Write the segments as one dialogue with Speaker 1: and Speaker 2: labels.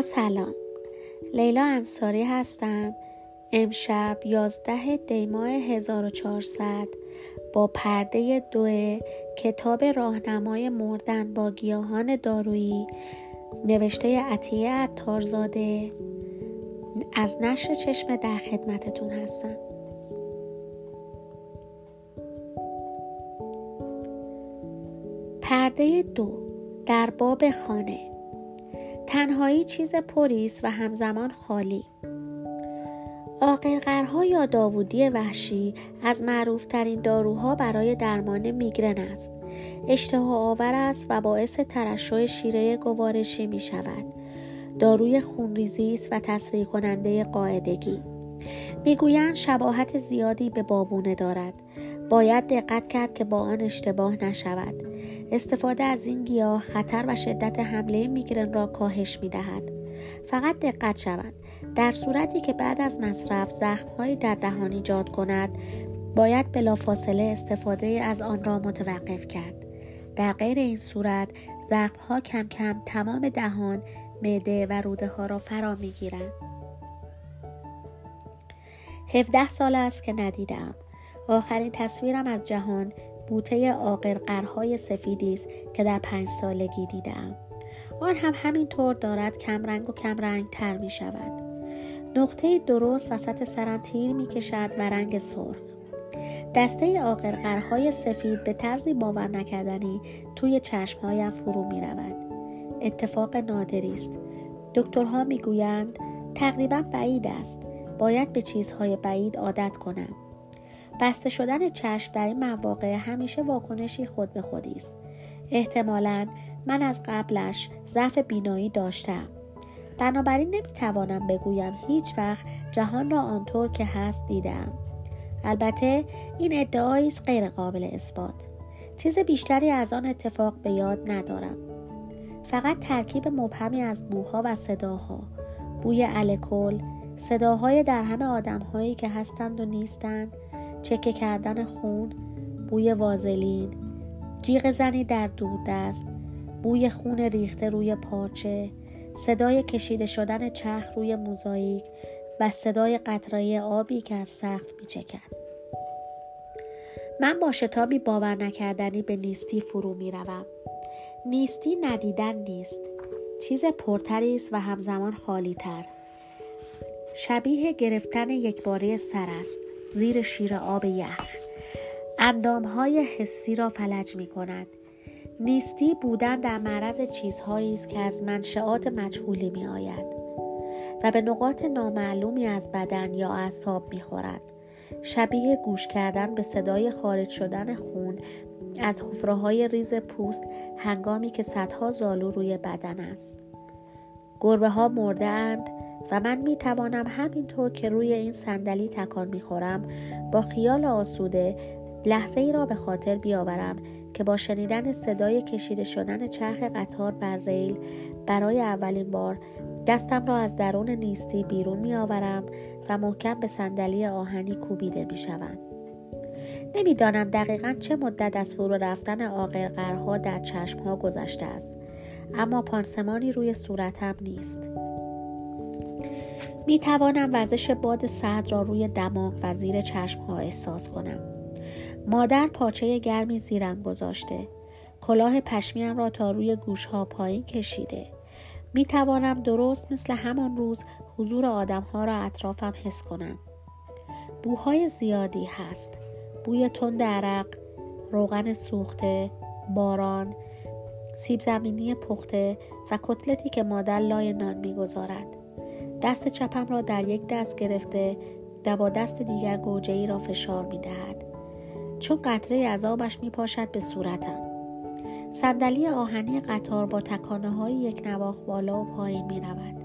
Speaker 1: سلام. لیلا انصاری هستم. امشب 11 دیماه 1400 با پرده دو کتاب راهنمای مردن با گیاهان دارویی نوشته عطیه عطارزاده. از نشر چشم در خدمتتون هستم. پرده دو در باب خانه. تنهایی چیز پریست و همزمان خالی. آقرقرها یا داوودی وحشی از معروفترین داروها برای درمان میگرن است. اشتها آور است و باعث ترشح شیره گوارشی می شود داروی خونریزی است و تسریع کننده قاعدگی. می‌گویند شباهت زیادی به بابونه دارد. باید دقت کرد که با آن اشتباه نشود استفاده از این گیاه خطر و شدت حمله میگرن را کاهش می دهد. فقط دقت شود در صورتی که بعد از مصرف زخمهایی در دهان ایجاد کند باید بلافاصله استفاده از آن را متوقف کرد در غیر این صورت زخمها کم کم تمام دهان معده و روده ها را فرا می گیرند. 17 سال است که ندیدم آخرین تصویرم از جهان بوته آقرقرهای سفیدی است که در پنج سالگی دیدم. آن هم همینطور دارد کمرنگ و کمرنگ تر می شود نقطه درست وسط سرم تیر می کشد و رنگ سرخ. دسته آقرقرهای سفید به طرزی باور نکردنی توی چشمهایم فرو می رود اتفاق نادری است. دکترها می‌گویند تقریبا بعید است. باید به چیزهای بعید عادت کنم. بسته شدن چشم در این مواقع همیشه واکنشی خود به خودی است. احتمالا من از قبلش ضعف بینایی داشتم. بنابراین نمی‌توانم بگویم هیچ وقت جهان را آنطور که هست دیدم. البته این ادعایی است غیر قابل اثبات. چیز بیشتری از آن اتفاق به یاد ندارم. فقط ترکیب مبهمی از بوها و صداها بوی الکل صداهای در همه آدمهایی که هستند و نیستند چکه کردن خون بوی وازلین جیغ زنی در دست بوی خون ریخته روی پارچه صدای کشیده شدن چرخ روی موزاییک و صدای قطرای آبی که از سخت میچکد. من با شتابی باور نکردنی به نیستی فرو می‌روم. نیستی ندیدن نیست. چیز پرتری است و همزمان خالی تر شبیه گرفتن یک باره سر است. زیر شیر آب یخ های حسی را فلج می کند نیستی بودن در معرض چیزهایی است که از منشعات مجهولی می آید و به نقاط نامعلومی از بدن یا اعصاب می خورد. شبیه گوش کردن به صدای خارج شدن خون از حفره های ریز پوست هنگامی که صدها زالو روی بدن است. گربه ها مرده اند و من می توانم همینطور که روی این صندلی تکان می خورم با خیال آسوده لحظه ای را به خاطر بیاورم که با شنیدن صدای کشیده شدن چرخ قطار بر ریل برای اولین بار دستم را از درون نیستی بیرون می آورم و محکم به صندلی آهنی کوبیده می شوم. نمی‌دانم دقیقا چه مدت از فرو رفتن آقرقرها در چشمها گذشته است اما پانسمانی روی صورتم نیست می توانم وزش باد سرد را روی دماغ و زیر چشم ها احساس کنم. مادر پاچه گرمی زیرم گذاشته. کلاه پشمیم را تا روی گوش ها پایین کشیده. می توانم درست مثل همان روز حضور آدم ها را اطرافم حس کنم. بوهای زیادی هست. بوی تند عرق، روغن سوخته، باران، سیب زمینی پخته و کتلتی که مادر لای نان می‌گذارد. دست چپم را در یک دست گرفته و با دست دیگر گوجه ای را فشار می دهد. چون قطره از آبش می پاشد به صورتم. صندلی آهنی قطار با تکانه های یک نواخ بالا و پایین می رود.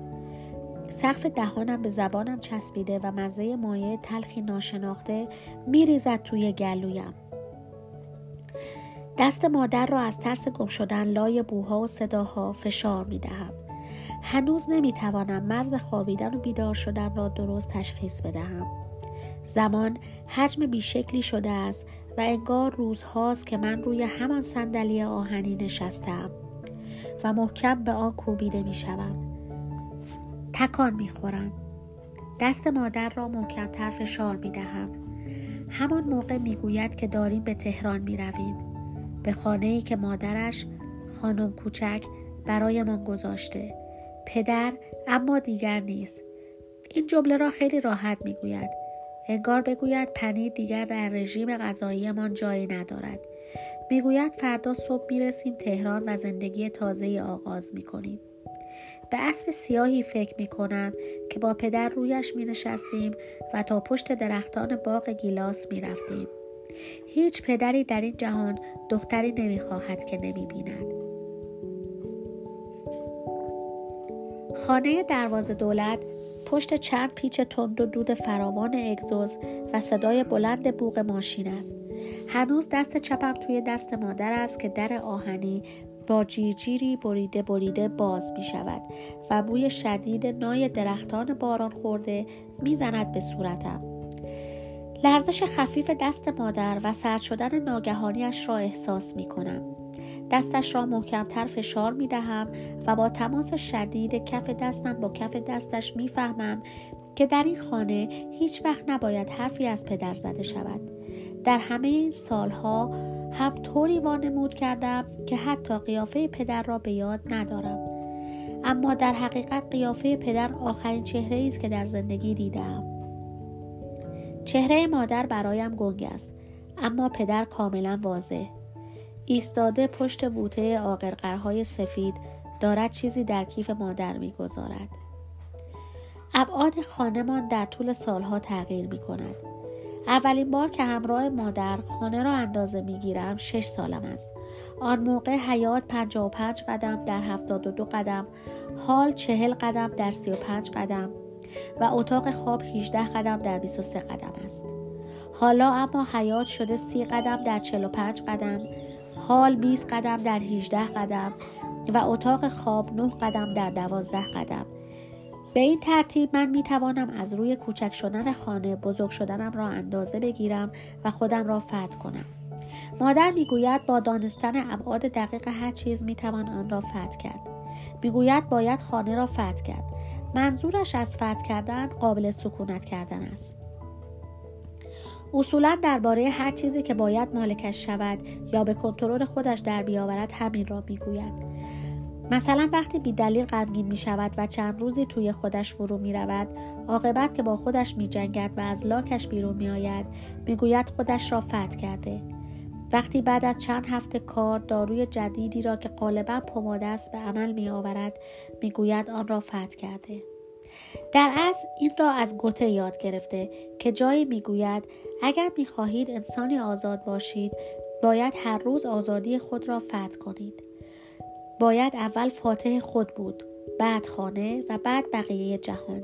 Speaker 1: سقف دهانم به زبانم چسبیده و مزه مایه تلخی ناشناخته می ریزد توی گلویم. دست مادر را از ترس گم شدن لای بوها و صداها فشار می دهم. هنوز نمی‌توانم مرز خوابیدن و بیدار شدن را درست تشخیص بدهم. زمان حجم بیشکلی شده است و انگار روزهاست که من روی همان صندلی آهنی نشستم و محکم به آن کوبیده می شوم. تکان می‌خورم. دست مادر را محکمتر فشار می‌دهم. همان موقع می‌گوید که داریم به تهران می‌رویم. به خانه ای که مادرش خانم کوچک برایمان گذاشته. پدر اما دیگر نیست این جمله را خیلی راحت می‌گوید انگار بگوید پنیر دیگر در رژیم غذاییمان جایی ندارد می‌گوید فردا صبح می‌رسیم تهران و زندگی تازه آغاز می‌کنیم به اسب سیاهی فکر می کنم که با پدر رویش می نشستیم و تا پشت درختان باغ گیلاس می رفتیم. هیچ پدری در این جهان دختری نمی خواهد که نمی بیند. خانه دروازه دولت پشت چند پیچ تند و دود فراوان اگزوز و صدای بلند بوغ ماشین است. هنوز دست چپم توی دست مادر است که در آهنی با جیرجیری بریده بریده باز می شود و بوی شدید نای درختان باران خورده می زند به صورتم. لرزش خفیف دست مادر و سرد شدن ناگهانیش را احساس می کنم. دستش را محکمتر فشار می دهم و با تماس شدید کف دستم با کف دستش می فهمم که در این خانه هیچ وقت نباید حرفی از پدر زده شود. در همه این سالها هم طوری وانمود کردم که حتی قیافه پدر را به یاد ندارم. اما در حقیقت قیافه پدر آخرین چهره است که در زندگی دیدم. چهره مادر برایم گنگ است اما پدر کاملا واضح. ایستاده پشت بوته آقرقرهای سفید دارد چیزی در کیف مادر می‌گذارد ابعاد خانمان در طول سالها تغییر می کند. اولین بار که همراه مادر خانه را اندازه می گیرم شش سالم است. آن موقع حیات 55 قدم در 72 قدم، حال چهل قدم در 35 قدم و اتاق خواب 18 قدم در 23 قدم است. حالا اما حیات شده 30 قدم در 45 قدم، حال 20 قدم در 18 قدم و اتاق خواب 9 قدم در 12 قدم به این ترتیب من می توانم از روی کوچک شدن خانه بزرگ شدنم را اندازه بگیرم و خودم را فتح کنم. مادر می‌گوید با دانستن ابعاد دقیق هر چیز می توان آن را فتح کرد. می‌گوید باید خانه را فتح کرد. منظورش از فتح کردن قابل سکونت کردن است. اصولا درباره هر چیزی که باید مالکش شود یا به کنترل خودش در بیاورد همین را می‌گوید. مثلا وقتی بی دلیل غمگین می شود و چند روزی توی خودش فرو می رود عاقبت که با خودش می جنگد و از لاکش بیرون می آید می گوید خودش را فتح کرده. وقتی بعد از چند هفته کار داروی جدیدی را که غالبا پماده است به عمل می آورد می گوید آن را فتح کرده. در اصل این را از گوته یاد گرفته که جایی می گوید اگر می خواهید انسانی آزاد باشید باید هر روز آزادی خود را فتح کنید. باید اول فاتح خود بود بعد خانه و بعد بقیه جهان.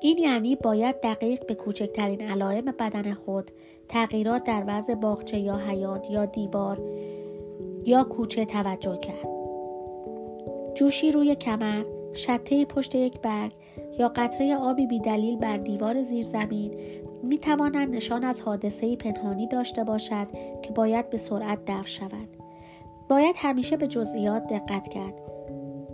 Speaker 1: این یعنی باید دقیق به کوچکترین علائم بدن خود تغییرات در وضع باغچه یا حیات یا دیوار یا کوچه توجه کرد. جوشی روی کمر شته پشت یک برگ یا قطره آبی بیدلیل بر دیوار زیر زمین می توانند نشان از حادثه پنهانی داشته باشد که باید به سرعت دفع شود. باید همیشه به جزئیات دقت کرد.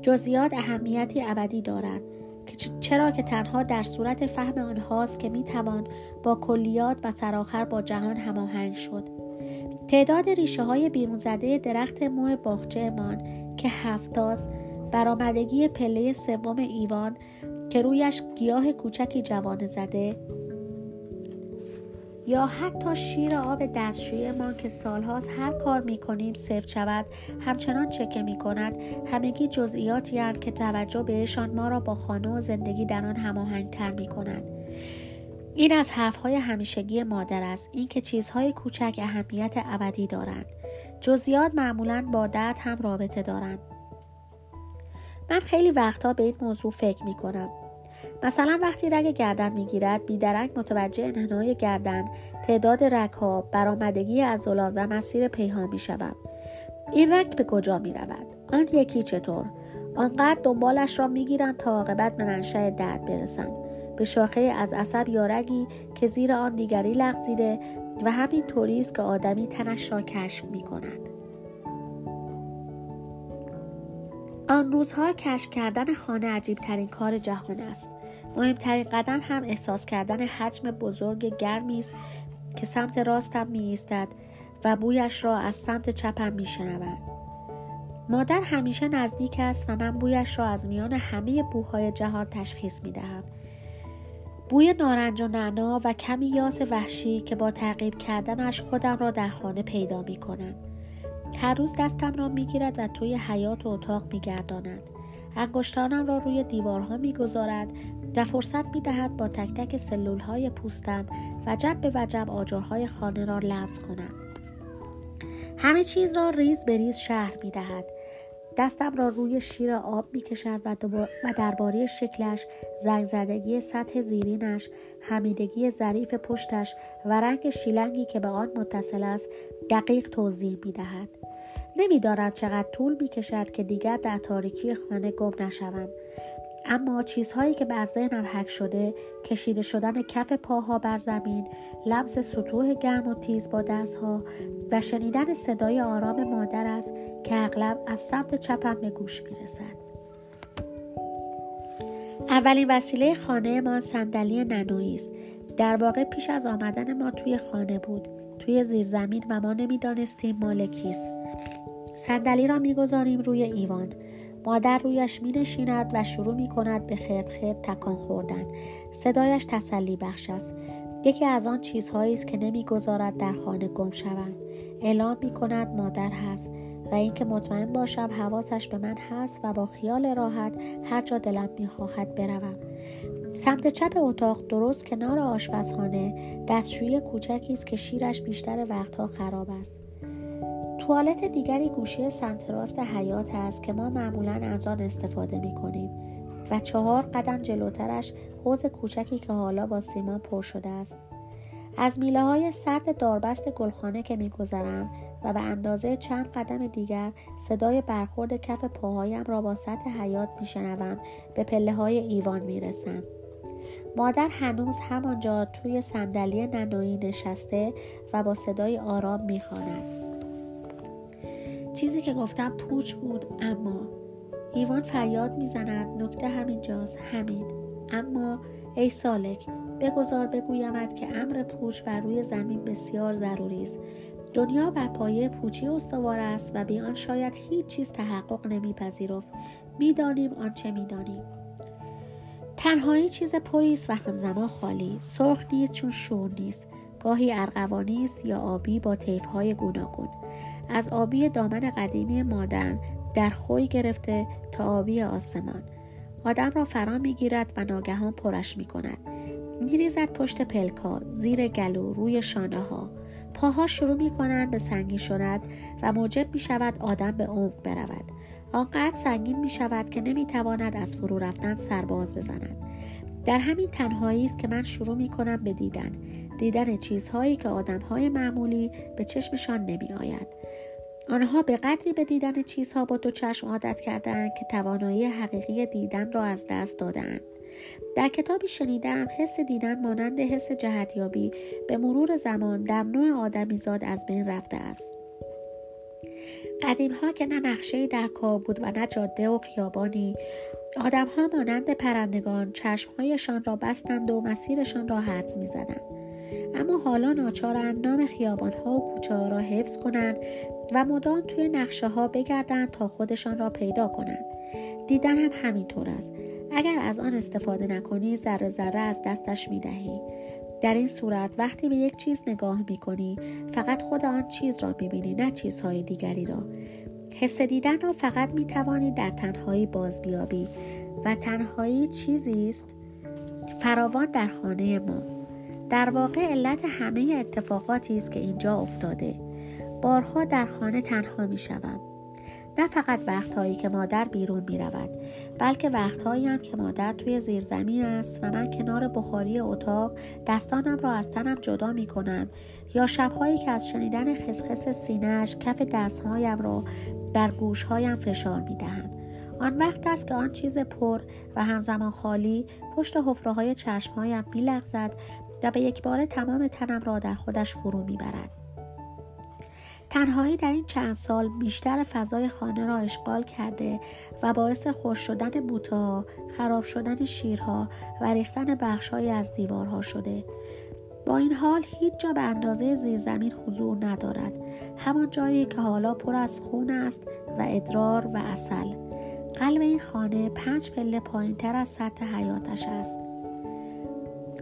Speaker 1: جزئیات اهمیتی ابدی دارند که چرا که تنها در صورت فهم آنهاست که می‌توان با کلیات و سرآخر با جهان هماهنگ شد. تعداد ریشه های بیرون زده درخت مو باغچهمان که هفتاز برآمدگی پله سوم ایوان که رویش گیاه کوچکی جوانه زده یا حتی شیر آب دستشویمان که سالهاست هر کار می‌کنیم سفت شود همچنان چکه می‌کند. همگی جزئیاتی که توجه بهشان ما را با خانه و زندگی در آن هماهنگتر می‌کند. این از حرفهای همیشگی مادر است. اینکه چیزهای کوچک اهمیت ابدی دارند. جزئیات معمولا با درد هم رابطه دارند. من خیلی وقتها به این موضوع فکر می کنم مثلا وقتی رگ گردن می‌گیرد بیدرنگ متوجه انحنای گردن تعداد رگها برآمدگی عضلات و مسیر پیها می‌شوم این رگ به کجا می رود؟ آن یکی چطور؟ آنقدر دنبالش را می‌گیرم تا عاقبت به منشأ درد برسم به شاخه از عصب یا رگی که زیر آن دیگری لغزیده و همین طوری است که آدمی تنش را کشف می. آن روزها کشف کردن خانه عجیب ترین کار جهان است مهمترین قدم هم احساس کردن حجم بزرگ گرمی است که سمت راستم می ایستد و بویش را از سمت چپم می شنود. مادر همیشه نزدیک است و من بویش را از میان همه بوهای جهان تشخیص می دهم. بوی نارنج و نعنا و کمی یاس وحشی که با تعقیب کردنش خودم را در خانه پیدا می کنم. هر روز دستم را می گیرد و توی حیات و اتاق می گرداند. انگشتانم را روی دیوارها می گذارد و فرصت می دهد با تک تک سلول های پوستم وجب به وجب آجرهای خانه را لمس کنم. همه چیز را ریز به ریز شهر می دهد. دستم را روی شیر آب می کشد و, و درباره شکلش، زنگ زدگی سطح زیرینش، حمیدگی ظریف پشتش و رنگ شیلنگی که به آن متصل است دقیق توضیح می دهد. چقدر طول می کشد که دیگر در تاریکی خانه گم نشوم. اما چیزهایی که بر ذهنم حک شده کشیده شدن کف پاها بر زمین لمس سطوح گرم و تیز با دستها و شنیدن صدای آرام مادر است که اغلب از سمت چپم به گوش می‌رسد اولین وسیله خانه ما صندلی ننویی است در واقع پیش از آمدن ما توی خانه بود توی زیرزمین و ما نمی‌دانستیم مال کیست. صندلی را می‌گذاریم روی ایوان. مادر رویش می نشیند و شروع می کند به خرد خرد تکان خوردن. صدایش تسلی بخش است. یکی از آن چیزهایی است که نمی‌گذارد در خانه گم شوم اعلام می کند مادر هست و اینکه مطمئن باشم حواسش به من هست و با خیال راحت هر جا دلم می‌خواهد بروم. سمت چپ اتاق درست کنار آشپزخانه دستشویی کوچکی است که شیرش بیشتر وقتها خراب است. توالت دیگری گوشه سمت راست حیات است که ما معمولا از آن استفاده می کنیم و چهار قدم جلوترش حوز کوچکی که حالا با سیمان پر شده است. از میله های سرد داربست گلخانه که میگذرم و به اندازه چند قدم دیگر صدای برخورد کف پاهایم را با سطح حیات میشنوم به پله های ایوان می‌رسم. مادر هنوز همانجا توی صندلی ننویی نشسته و با صدای آرام می‌خواند. چیزی که گفتم پوچ بود اما ایوان فریاد می‌زند نکته همینجاست همین. اما ای سالک بگذار بگویمد که امر پوچ بر روی زمین بسیار ضروری است. دنیا بر پایه پوچی استوار است و بیان شاید هیچ چیز تحقق نمیپذیرفت. می‌دانیم آنچه می‌دانیم. تنهایی چیز پری است و همزمان خالی. سرخ نیست چون شور نیست. گاهی ارغوانی است یا آبی با طیفهای گوناگون. از آبی دامن قدیمی مادرن در خوی گرفته تا آبی آسمان. آدم را فرا می‌گیرد و ناگهان پرش می کند میریزد پشت پلکا زیر گلو روی شانه ها پاها شروع می کنند به سنگین شدن و موجب می شود آدم به عمق برود. آنقدر سنگین می شود که نمی تواند از فرو رفتن سرباز بزند در همین تنهایی است که من شروع می کنم به دیدن دیدن چیزهایی که آدمهای معمولی به چشمشان نمی آید. آنها به قدری به دیدن چیزها با دو چشم عادت کردند که توانایی حقیقی دیدن را از دست دادند. در کتابی شنیدم حس دیدن مانند حس جهتیابی به مرور زمان در نوع آدمیزاد از بین رفته است. قدیم ها که نه نقشه در کار بود و نه جاده و خیابانی آدم ها مانند پرندگان چشمهایشان را بستند و مسیرشان را حدس می زدند. اما حالا ناچارند نام خیابان ها و کوچه ها را حفظ کنند و مدام توی نقشه ها بگردند تا خودشان را پیدا کنند دیدن هم همینطور است اگر از آن استفاده نکنی ذره ذره از دستش می دهی. در این صورت وقتی به یک چیز نگاه می کنی فقط خود آن چیز را می بینی نه چیزهای دیگری را. حس دیدن را فقط می توانی در تنهایی باز بیابی و تنهایی چیزی است فراوان در خانه ما. در واقع علت همه اتفاقاتی است که اینجا افتاده. بارها در خانه تنها می شوم. نه فقط وقتهایی که مادر بیرون می رود بلکه وقتهایی هم که مادر توی زیرزمین است و من کنار بخاری اتاق دستانم را از تنم جدا می کنم یا شبهایی که از شنیدن خسخس سینهش کف دستهایم را بر گوشهایم فشار می دهم. آن وقت است که آن چیز پر و همزمان خالی پشت حفره های چشمهایم می لغزد و به یک بار تمام تنم را در خودش فرو می‌برد تنهایی در این چند سال بیشتر فضای خانه را اشغال کرده و باعث خوش شدن بوته خراب شدن شیرها و ریختن بخشهایی از دیوارها شده. با این حال هیچ جا به اندازه زیرزمین حضور ندارد. همان جایی که حالا پر از خون است و ادرار و اصل قلب این خانه پنج پله پایین تر از سطح حیاتش است.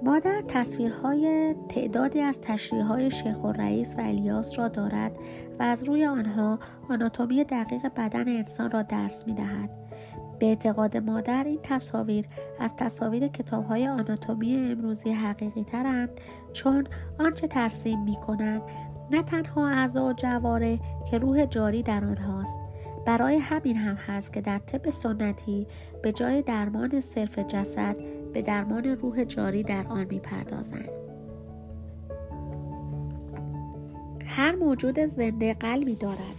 Speaker 1: مادر تصویرهای تعدادی از تشریحهای شیخ و رئیس و الیاس را دارد و از روی آنها آناتومی دقیق بدن انسان را درس می دهد. به اعتقاد مادر این تصاویر از تصاویر کتاب های آناتومی امروزی حقیقی ترند چون آنچه ترسیم می کنند نه تنها اعضا و جواره که روح جاری در آنهاست برای همین هم هست که در طب سنتی به جای درمان صرف جسد به درمان روح جاری در آن می‌پردازند. هر موجود زنده قلبی دارد.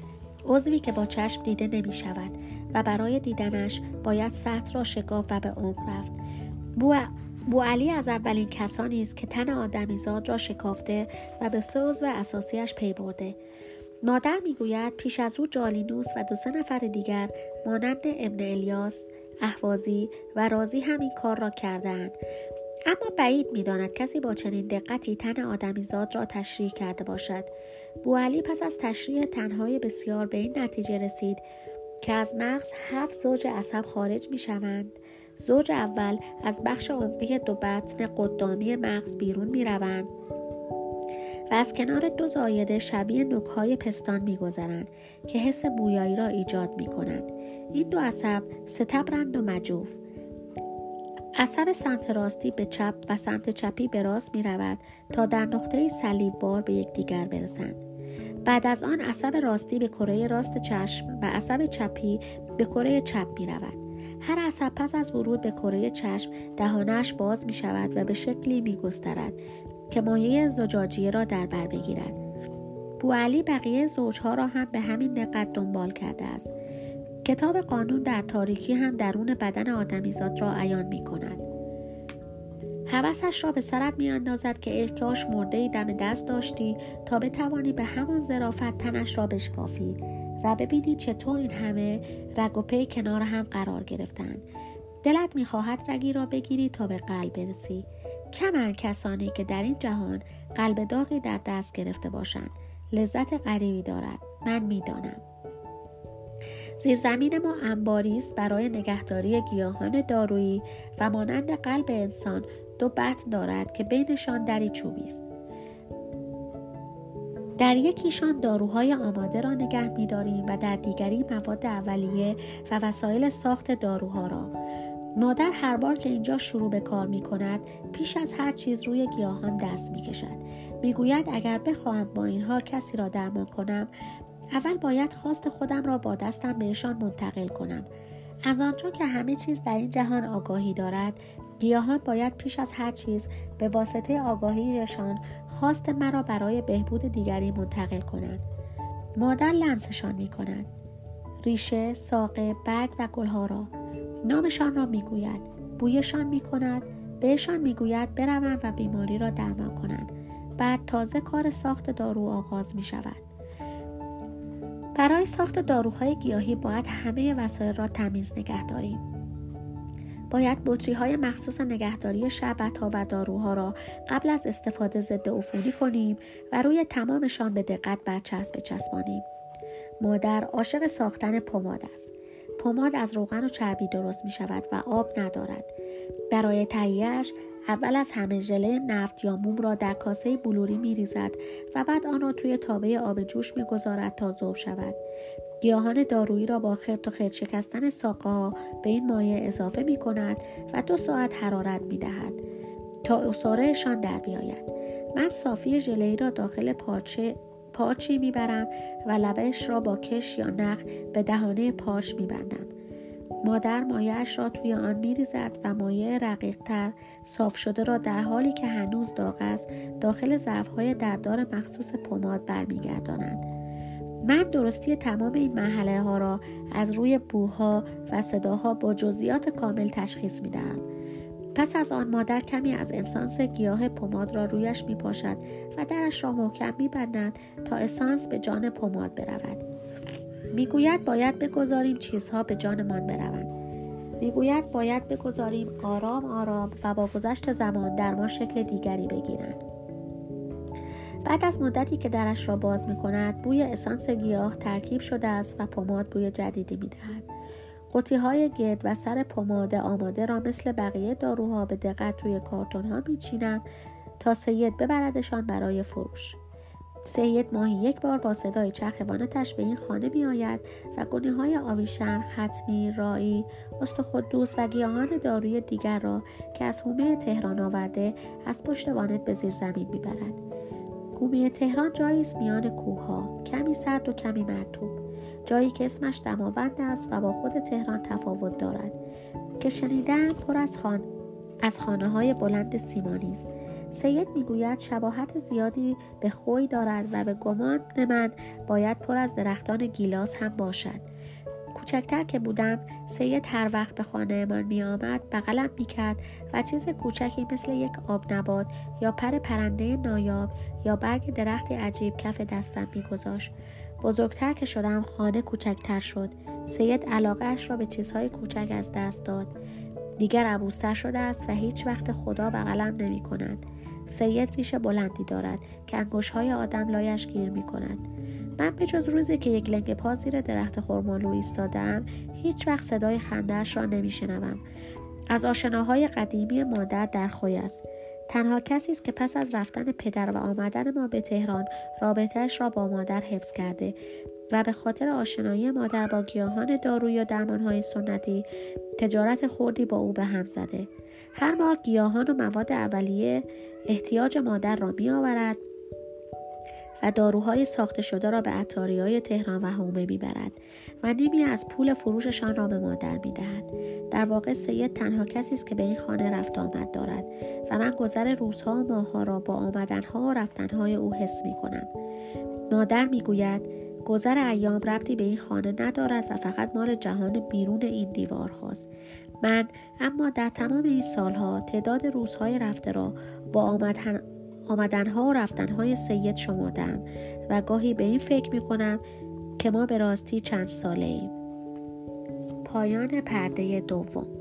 Speaker 1: عضوی که با چشم دیده نمی شود و برای دیدنش باید سطح را شکاف و به عمق رفت. بو, علی از اولین کسانی است که تن آدمیزاد را شکافته و به سه عضو اساسیش پی برده. مادر می‌گوید پیش از او جالینوس و دو سه نفر دیگر مانند ابن الیاس احوازی و رازی همین کار را کردند اما بعید می‌داند کسی با چنین دقتی تن آدمیزاد را تشریح کرده باشد بوالی پس از تشریح تنهای بسیار به این نتیجه رسید که از مغز هفت زوج عصب خارج می شوند. زوج اول از بخش عمقی دو بطن قدامی مغز بیرون می روند و از کنار دو زایده شبیه نکهای پستان میگذرند که حس بویایی را ایجاد می کنند. این دو عصب ستبرند و مجوف عصب سمت راستی به چپ و سمت چپی به راست می رود تا در نقطه صلیب بار به یکدیگر برسند. بعد از آن عصب راستی به کره راست چشم و عصب چپی به کره چپ می رود. هر عصب پس از ورود به کره چشم دهانش باز می شود و به شکلی می گسترد که مایه زجاجیه را در بر بگیرد. بوالی بقیه زوجها را هم به همین دقت دنبال کرده است. کتاب قانون در تاریکی هم درون بدن آدمیزاد را عیان می کند. حوثش را به سرت می اندازد که احکاش مرده دم دست داشتی تا بتوانی به همان ظرافت تنش را بشکافی و ببینی چطور این همه رگ و پی کنار هم قرار گرفتند. دلت می‌خواهد رگی را بگیری تا به قلب برسی کمن کسانی که در این جهان قلب داغی در دست گرفته باشند لذت غریبی دارد من می‌دانم زیرزمین ما انباری است برای نگهداری گیاهان دارویی و مانند قلب انسان دو بطن دارد که بینشان دری چوبی است. در یکیشان داروهای آماده را نگه میداریم و در دیگری مواد اولیه و وسایل ساخت داروها را. مادر هر بار که اینجا شروع به کار می کند پیش از هر چیز روی گیاهان دست می کشد می گوید اگر بخواهم با اینها کسی را درمان کنم اول باید خواست خودم را با دستم بهشان منتقل کنم. از آنجا که همه چیز در این جهان آگاهی دارد گیاهان باید پیش از هر چیز به واسطه آگاهیشان خواست مرا برای بهبود دیگری منتقل کنند. مادر لمسشان می کند. ریشه، ساقه، برگ و گلها را. نامشان را می‌گوید بویشان می‌کند بهشان می‌گوید بروند و بیماری را درمان کنند. بعد تازه کار ساخت دارو آغاز می شود. برای ساخت داروهای گیاهی باید همه وسایل را تمیز نگه داریم. باید بطری های مخصوص نگهداری شربت ها و داروها را قبل از استفاده ضد عفونی کنیم و روی تمامشان به دقت برچسب بچسبانیم. مادر عاشق ساختن پماد است. پماد از روغن و چربی درست می شود و آب ندارد. برای تهیهش اول از همه ژله نفت یا موم را در کاسه بلوری می ریزد و بعد آن را توی تابه آب جوش می گذارد تا ذوب شود. گیاهان دارویی را با خرت و خرت شکستن ساقه ها به این مایع اضافه می کند و دو ساعت حرارت می دهد تا اصارهشان در بیاید. من صافی ژله را داخل پارچه پارچی می‌برم و لبش را با کش یا نخ به دهانه پاش میبندم مادر مایهاش را توی آن میریزد و مایع رقیقتر صاف شده را در حالی که هنوز داغ است داخل ظرفهای دردار مخصوص پماد برمیگردانند من درستی تمام این محله ها را از روی بوها و صداها با جزئیات کامل تشخیص می‌دهم. پس از آن مادر کمی از انسانس گیاه پماد را رویش می پاشد و درش را محکم می تا اسانس به جان پماد برود. می‌گوید باید بگذاریم چیزها به جانمان بروند می‌گوید باید بگذاریم آرام آرام و با گذشت زمان در ما شکل دیگری بگیرند بعد از مدتی که درش را باز می کند بوی اسانس گیاه ترکیب شده است و پماد بوی جدیدی می دهد. قوطی های گرد و سر پماد آماده را مثل بقیه داروها به دقت روی کارتون ها می چینم تا سید ببردشان برای فروش. سید ماهی یک بار با صدای چرخوانتش به این خانه می آید و گونه های آویشن، ختمی، رایی، استخدوس و گیاهان داروی دیگر را که از حومه تهران آورده از پشت وانت به زیر زمین می برد. حومه تهران جایی است میان کوهها کمی سرد و کمی مرتوب جایی که اسمش دماوند است و با خود تهران تفاوت دارد که شنیدم پر از خان از خانه های بلند سیمانی است سید می‌گوید شباهت زیادی به خوی دارد و به گمان من باید پر از درختان گیلاس هم باشد کوچکتر که بودم سید هر وقت به خانه من می آمد بغلم می کرد و چیز کوچکی مثل یک آب نبات یا پر پرنده نایاب یا برگ درختی عجیب کف دستم می گذاشت. بزرگتر که شدم خانه کوچکتر شد. سید علاقهش را به چیزهای کوچک از دست داد. دیگر عبوستر شده است و هیچ وقت خدا بغلم نمی کند. سید ریش بلندی دارد که انگوش های آدم لایش گیر می کند. من به جز روزی که یک لنگ پا زیر درخت خرمالو ایستادم هیچ وقت صدای خندهاش را نمیشنوم. از آشناهای قدیمی مادر در خوی است. تنها کسی است که پس از رفتن پدر و آمدن ما به تهران رابطهش را با مادر حفظ کرده و به خاطر آشنایی مادر با گیاهان دارویی و درمانهای سنتی تجارت خوردی با او به هم زده. هر ماه گیاهان و مواد اولیه احتیاج مادر را می آورد و داروهای ساخته شده را به عطاری های تهران و حومه می‌برد و نیمی از پول فروششان را به مادر می‌دهد در واقع سید تنها کسی است که به این خانه رفت آمد دارد و من گذر روزها و ماهها را با آمدنها و رفتنهای او حس می کنم. مادر می‌گوید گذر ایام ربطی به این خانه ندارد و فقط مال جهان بیرون این دیوار خواست. من اما در تمام این سالها تعداد روزهای رفته را با آمدن آمدنها و رفتنهای سید شمردم و گاهی به این فکر می کنم که ما به راستی چند ساله ایم. پایان پرده دوم